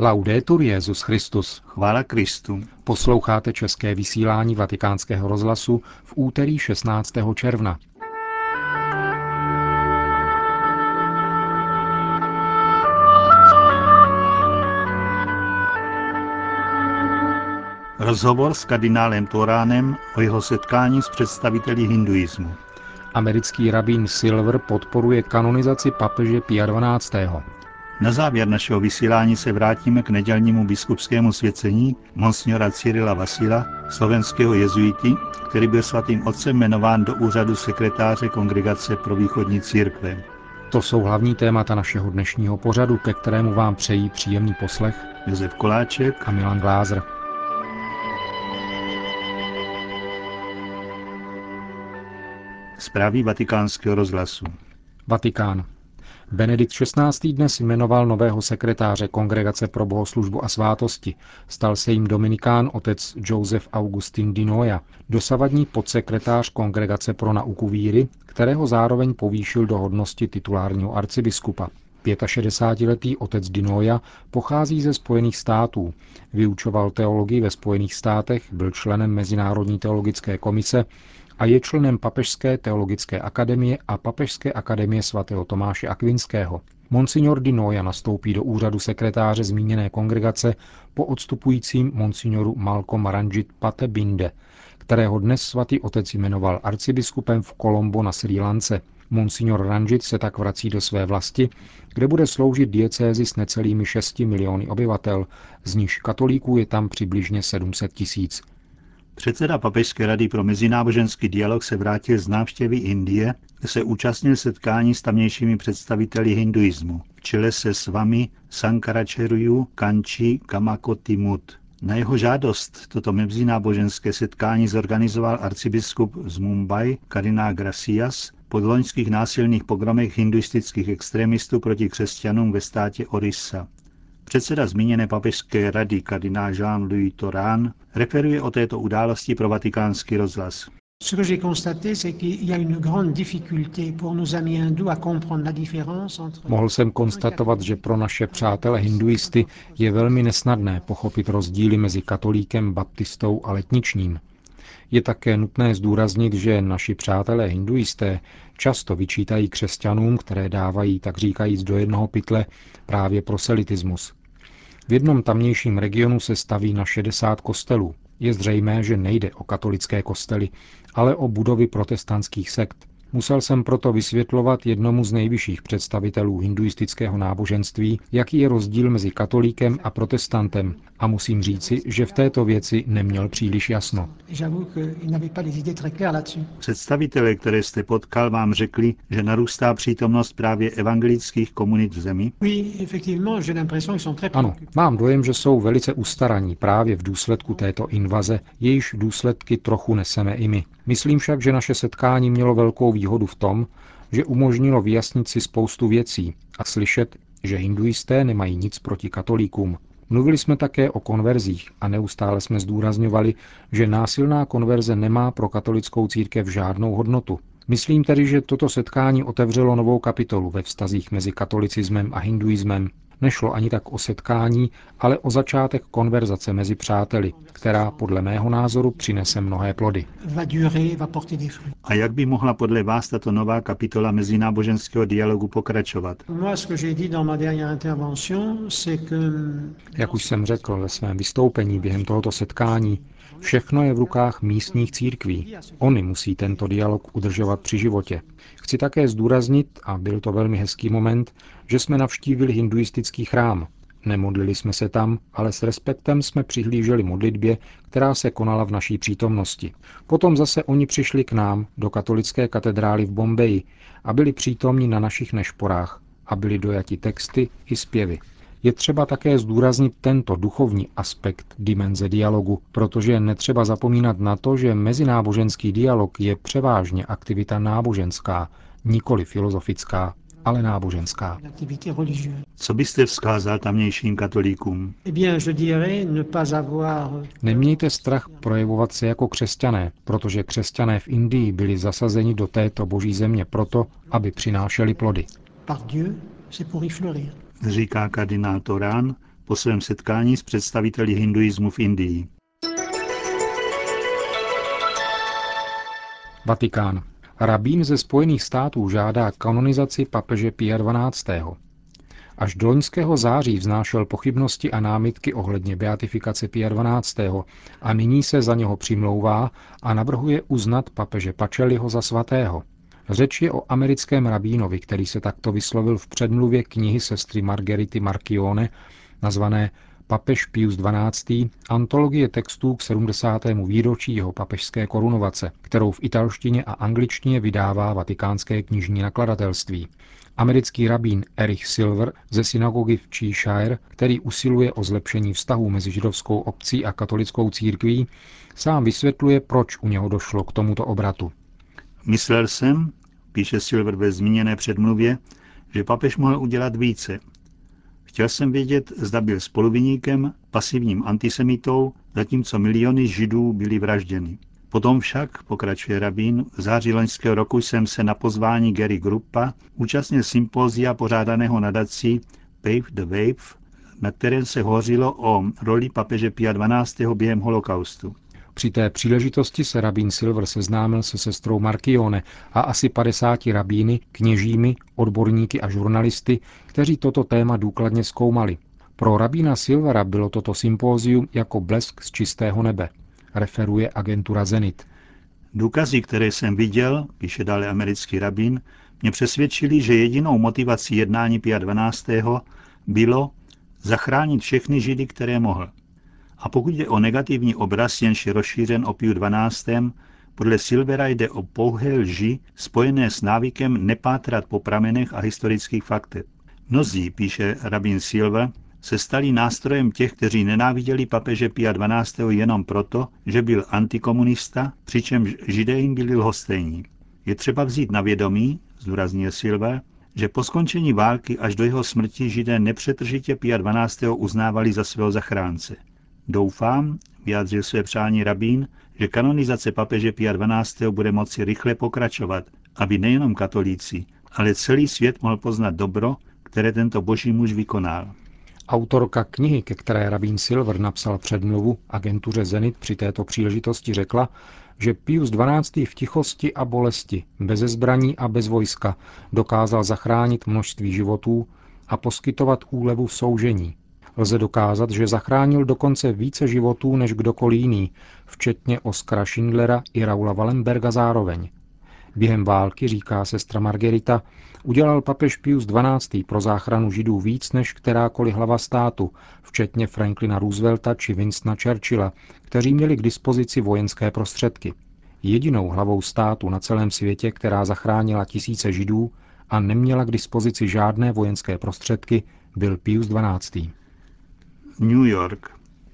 Laudetur Jezus Christus. Chvála Kristu. Posloucháte české vysílání Vatikánského rozhlasu v úterý 16. června. Rozhovor s kardinálem Toránem o jeho setkání s představiteli hinduismu. Americký rabín Silver podporuje kanonizaci papeže Pia 12. Na závěr našeho vysílání se vrátíme k nedělnímu biskupskému svěcení monsignora Cyrila Vasila, slovenského jezuiti, který byl svatým otcem jmenován do úřadu sekretáře Kongregace pro východní církve. To jsou hlavní témata našeho dnešního pořadu, ke kterému vám přejí příjemný poslech Josef Koláček a Milan Glázer. Zprávy vatikánského rozhlasu. Vatikán. Benedikt XVI. dnes jmenoval nového sekretáře Kongregace pro bohoslužbu a svátosti. Stal se jim dominikán otec Joseph Augustin Dinoja, dosavadní podsekretář Kongregace pro nauku víry, kterého zároveň povýšil do hodnosti titulárního arcibiskupa. 65-letý otec Dinoja pochází ze Spojených států. Vyučoval teologii ve Spojených státech, byl členem Mezinárodní teologické komise a je členem Papežské teologické akademie a Papežské akademie svatého Tomáše Akvinského. Monsignor Di Noia nastoupí do úřadu sekretáře zmíněné kongregace po odstupujícím monsignoru Malcolm Ranjit Pate Binde, kterého dnes svatý otec jmenoval arcibiskupem v Kolombo na Sri Lance. Monsignor Ranjit se tak vrací do své vlasti, kde bude sloužit diecézi s necelými 6 miliony obyvatel, z níž katolíků je tam přibližně 700 tisíc. Předseda Papežské rady pro mezináboženský dialog se vrátil z návštěvy Indie, kde se účastnil setkání s tamnějšími představiteli hinduismu. V čele se s vami Sankaracharyu Kanchi Kamakotimut. Na jeho žádost toto mezináboženské setkání zorganizoval arcibiskup z Mumbai Karina Gracias po loňských násilných pogromech hinduistických extremistů proti křesťanům ve státě Orissa. Předseda zmíněné papežské rady kardinál Jean-Louis Torán referuje o této události pro vatikánský rozhlas. Ce que j'ai constaté, c'est qu'il y a une grande difficulté pour nos amis hindous à comprendre la différence entre... Mohl jsem konstatovat, že pro naše přátele hinduisty je velmi nesnadné pochopit rozdíly mezi katolíkem, baptistou a letničním. Je také nutné zdůraznit, že naši přátelé hinduisté často vyčítají křesťanům, které dávají, tak říkajíc, do jednoho pytle právě proselitismus. V jednom tamnějším regionu se staví na 60 kostelů. Je zřejmé, že nejde o katolické kostely, ale o budovy protestantských sekt. Musel jsem proto vysvětlovat jednomu z nejvyšších představitelů hinduistického náboženství, jaký je rozdíl mezi katolíkem a protestantem a musím říci, že v této věci neměl příliš jasno. Představitelé, které jste potkal, vám řekli, že narůstá přítomnost právě evangelických komunit v zemi? Ano, mám dojem, že jsou velice ustaraní právě v důsledku této invaze, jejíž důsledky trochu neseme i my. Myslím však, že naše setkání mělo velkou výhodu v tom, že umožnilo vyjasnit si spoustu věcí a slyšet, že hinduisté nemají nic proti katolíkům. Mluvili jsme také o konverzích a neustále jsme zdůrazňovali, že násilná konverze nemá pro katolickou církev žádnou hodnotu. Myslím tedy, že toto setkání otevřelo novou kapitolu ve vztazích mezi katolicismem a hinduismem Nešlo ani tak o setkání, ale o začátek konverzace mezi přáteli, která podle mého názoru přinese mnohé plody. A jak by mohla podle vás tato nová kapitola mezináboženského dialogu pokračovat? Jak už jsem řekl ve svém vystoupení během tohoto setkání, Všechno je v rukách místních církví. Oni musí tento dialog udržovat při životě. Chci také zdůraznit, a byl to velmi hezký moment, že jsme navštívili hinduistický chrám. Nemodlili jsme se tam, ale s respektem jsme přihlíželi modlitbě, která se konala v naší přítomnosti. Potom zase oni přišli k nám do katolické katedrály v Bombeji a byli přítomní na našich nešporách a byli dojati texty i zpěvy. Je třeba také zdůraznit tento duchovní aspekt dimenze dialogu, protože netřeba zapomínat na to, že mezináboženský dialog je převážně aktivita náboženská, nikoli filozofická, ale náboženská. Co byste vzkázal tamnějším katolíkům? Nemějte strach projevovat se jako křesťané, protože křesťané v Indii byli zasazeni do této boží země proto, aby přinášeli plody říká kardinál Torán, po svém setkání s představiteli hinduismu v Indii. Vatikán. Rabín ze Spojených států žádá kanonizaci papeže Pia XII. Až do loňského září vznášel pochybnosti a námitky ohledně beatifikace Pia XII. a nyní se za něho přimlouvá a navrhuje uznat papeže Pačeliho za svatého. Řeč je o americkém rabínovi, který se takto vyslovil v předmluvě knihy sestry Margerity Marchione, nazvané Papež Pius XII. antologie textů k 70. výročí jeho papežské korunovace, kterou v italštině a angličtině vydává vatikánské knižní nakladatelství. Americký rabín Erich Silver ze synagogy v Cheshire, který usiluje o zlepšení vztahů mezi židovskou obcí a katolickou církví, sám vysvětluje, proč u něho došlo k tomuto obratu. Myslel jsem, píše Silver ve zmíněné předmluvě, že papež mohl udělat více. Chtěl jsem vědět, zda byl spoluviníkem, pasivním antisemitou, zatímco miliony židů byly vražděny. Potom však, pokračuje rabín, v září loňského roku jsem se na pozvání Gary Gruppa účastnil sympózia pořádaného nadací Pave the Wave, na kterém se hovořilo o roli papeže Pia XII. během holokaustu. Při té příležitosti se rabín Silver seznámil se sestrou Markione a asi 50 rabíny, kněžími, odborníky a žurnalisty, kteří toto téma důkladně zkoumali. Pro rabína Silvera bylo toto sympózium jako blesk z čistého nebe, referuje agentura Zenit. Důkazy, které jsem viděl, píše dále americký rabín, mě přesvědčili, že jedinou motivací jednání Pia 12. bylo zachránit všechny židy, které mohl. A pokud jde o negativní obraz, jenž je rozšířen o Piu 12., podle Silvera jde o pouhé lži spojené s návykem nepátrat po pramenech a historických faktech. Mnozí, píše rabin Silva, se stali nástrojem těch, kteří nenáviděli papeže Pia 12. jenom proto, že byl antikomunista, přičemž židé jim byli lhostejní. Je třeba vzít na vědomí, zdůraznil Silva, že po skončení války až do jeho smrti židé nepřetržitě Pia 12. uznávali za svého zachránce. Doufám, vyjádřil své přání rabín, že kanonizace papeže Pia XII. bude moci rychle pokračovat, aby nejenom katolíci, ale celý svět mohl poznat dobro, které tento boží muž vykonal. Autorka knihy, ke které rabín Silver napsal předmluvu agentuře Zenit při této příležitosti řekla, že Pius XII. v tichosti a bolesti, bez zbraní a bez vojska, dokázal zachránit množství životů a poskytovat úlevu soužení, Lze dokázat, že zachránil dokonce více životů než kdokoliv jiný, včetně Oskara Schindlera i Raula Wallenberga zároveň. Během války, říká sestra Margerita, udělal papež Pius XII. pro záchranu židů víc než kterákoliv hlava státu, včetně Franklina Roosevelta či Winstona Churchilla, kteří měli k dispozici vojenské prostředky. Jedinou hlavou státu na celém světě, která zachránila tisíce židů a neměla k dispozici žádné vojenské prostředky, byl Pius XII. New York.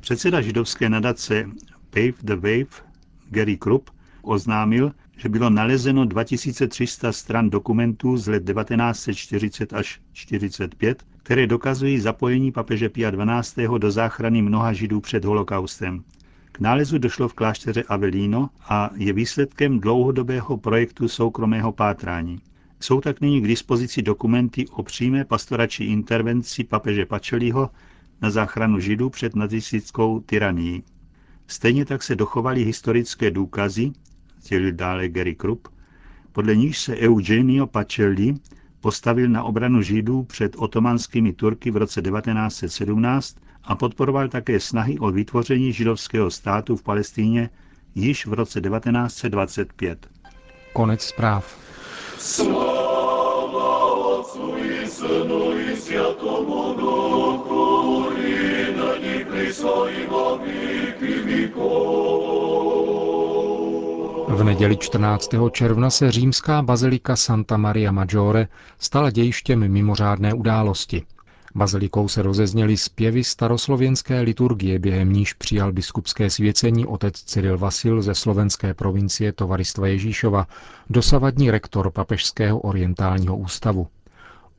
Předseda židovské nadace Pave the Wave Gary Krupp oznámil, že bylo nalezeno 2300 stran dokumentů z let 1940 až 45, které dokazují zapojení papeže Pia XII. do záchrany mnoha židů před holokaustem. K nálezu došlo v klášteře Avellino a je výsledkem dlouhodobého projektu soukromého pátrání. Jsou tak nyní k dispozici dokumenty o přímé pastorační intervenci papeže Pačelího na záchranu židů před nacistickou tyranií. Stejně tak se dochovaly historické důkazy, sdělil dále Gary Krupp, podle níž se Eugenio Pacelli postavil na obranu židů před otomanskými Turky v roce 1917 a podporoval také snahy o vytvoření židovského státu v Palestíně již v roce 1925. Konec zpráv. Slava Otcu i Synu i Světomu Duchu v neděli 14. června se římská bazilika Santa Maria Maggiore stala dějištěm mimořádné události. Bazilikou se rozezněly zpěvy staroslověnské liturgie, během níž přijal biskupské svěcení otec Cyril Vasil ze slovenské provincie Tovaristva Ježíšova, dosavadní rektor Papežského orientálního ústavu.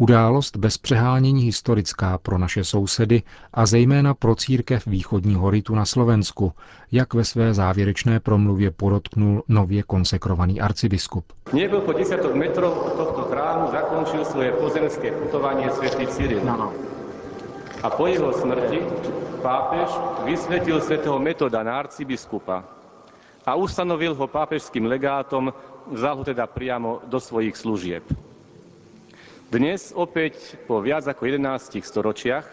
Událost bez přehánění historická pro naše sousedy a zejména pro církev východního ritu na Slovensku, jak ve své závěrečné promluvě podotknul nově konsekrovaný arcibiskup. Niekoľko desiatok metrov od tohto chrámu zakončil svoje pozemské putovanie svätý Cyril. No, no. A po jeho smrti pápež vysvetil svätého Metoda na arcibiskupa a ustanovil ho pápežským legátom, vzal ho teda priamo do svojich služieb. Dnes opäť po viac ako 11 storočiach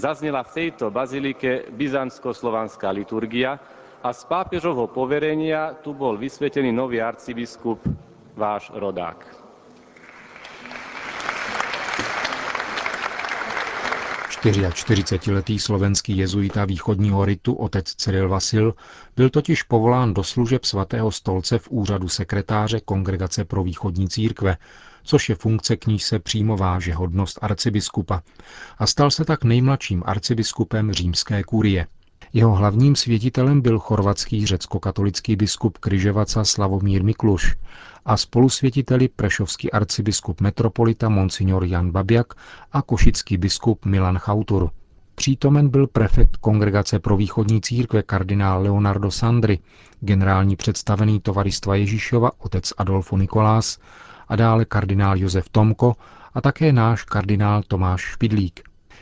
zaznela v tejto bazilike byzantsko-slovanská liturgia a z pápežovho poverenia tu bol vysvetený nový arcibiskup, váš rodák. 44-letý slovenský jezuita východního ritu otec Cyril Vasil byl totiž povolán do služeb svatého stolce v úřadu sekretáře Kongregace pro východní církve, což je funkce, k níž se přímo váže hodnost arcibiskupa a stal se tak nejmladším arcibiskupem římské kurie. Jeho hlavním světitelem byl chorvatský řecko-katolický biskup Kryževaca Slavomír Mikluš a spolusvětiteli prešovský arcibiskup metropolita Monsignor Jan Babjak a košický biskup Milan Chautur. Přítomen byl prefekt Kongregace pro východní církve kardinál Leonardo Sandri, generální představený tovaristva Ježíšova otec Adolfo Nikolás a dále kardinál Josef Tomko a také náš kardinál Tomáš Špidlík.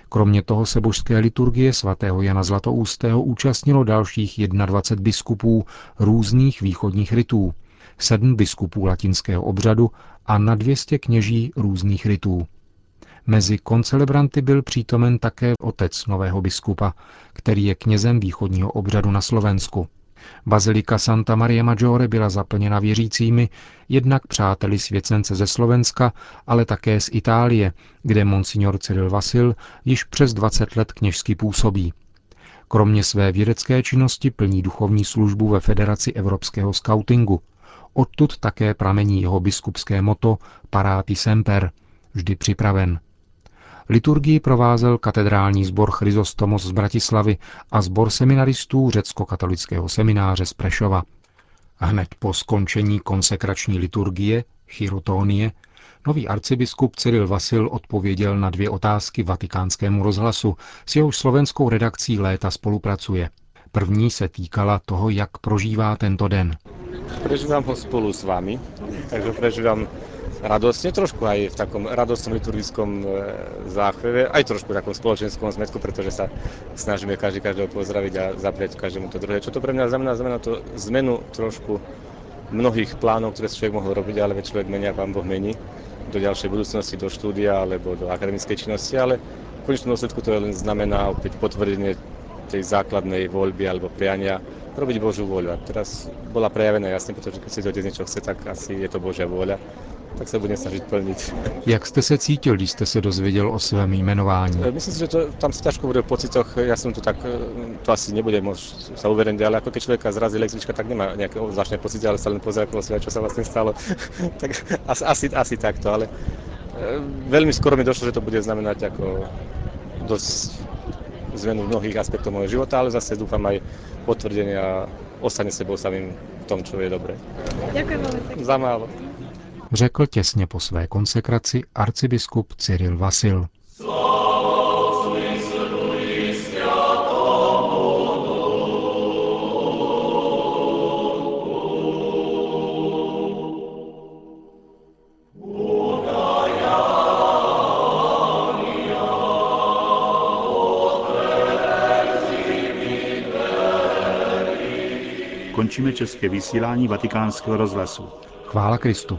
Kromě toho se božské liturgie svatého Jana Zlatoustého účastnilo dalších 21 biskupů různých východních rytů, sedm biskupů latinského obřadu a na 200 kněží různých rytů. Mezi koncelebranty byl přítomen také otec nového biskupa, který je knězem východního obřadu na Slovensku. Bazilika Santa Maria Maggiore byla zaplněna věřícími, jednak přáteli svěcence ze Slovenska, ale také z Itálie, kde monsignor Cyril Vasil již přes 20 let kněžsky působí. Kromě své vědecké činnosti plní duchovní službu ve Federaci evropského skautingu. Odtud také pramení jeho biskupské moto Paráti semper, vždy připraven. Liturgii provázel katedrální sbor Chryzostomos z Bratislavy a sbor seminaristů řecko-katolického semináře z Prešova. Hned po skončení konsekrační liturgie, chirotonie, nový arcibiskup Cyril Vasil odpověděl na dvě otázky vatikánskému rozhlasu, s jehož slovenskou redakcí léta spolupracuje. První se týkala toho, jak prožívá tento den. Prežívám ho spolu s vámi, takže prežívám radostne, trošku aj v takom radostnom liturgickom e, záchveve, aj trošku v takom spoločenskom zmetku, pretože sa snažíme každý každého pozdraviť a zaprieť každému to druhé. Čo to pre mňa znamená? Znamená to zmenu trošku mnohých plánov, ktoré človek mohol robiť, ale veď človek menia, pán Boh mení do ďalšej budúcnosti, do štúdia alebo do akademickej činnosti, ale v konečnom dôsledku to len znamená opäť potvrdenie tej základnej voľby alebo priania robiť Božú voľu. A teraz bola prejavená jasne, pretože keď si to niečo chce, tak asi je to Božia vôľa tak se budeme snažit plnit. Jak jste se cítil, když jste se dozvěděl o svém jmenování? E, myslím si, že to, tam se ťažko bude o pocitoch, ja som to tak, e, to asi nebude môcť sa uverejniť, ale ako keď človeka zrazí električka, tak nemá nejaké zvláštne pocity, ale sa len pozrie okolo seba, čo sa vlastne stalo. tak asi, asi, asi takto, ale veľmi skoro mi došlo, že to bude znamenať ako dosť zmenu mnohých aspektov môjho života, ale zase dúfam aj potvrdenie a ostane sebou samým v tom, čo je dobré. Ďakujem veľmi Za málo řekl těsně po své konsekraci arcibiskup Cyril Vasil. Končíme české vysílání vatikánského rozhlasu. Chvála Kristu.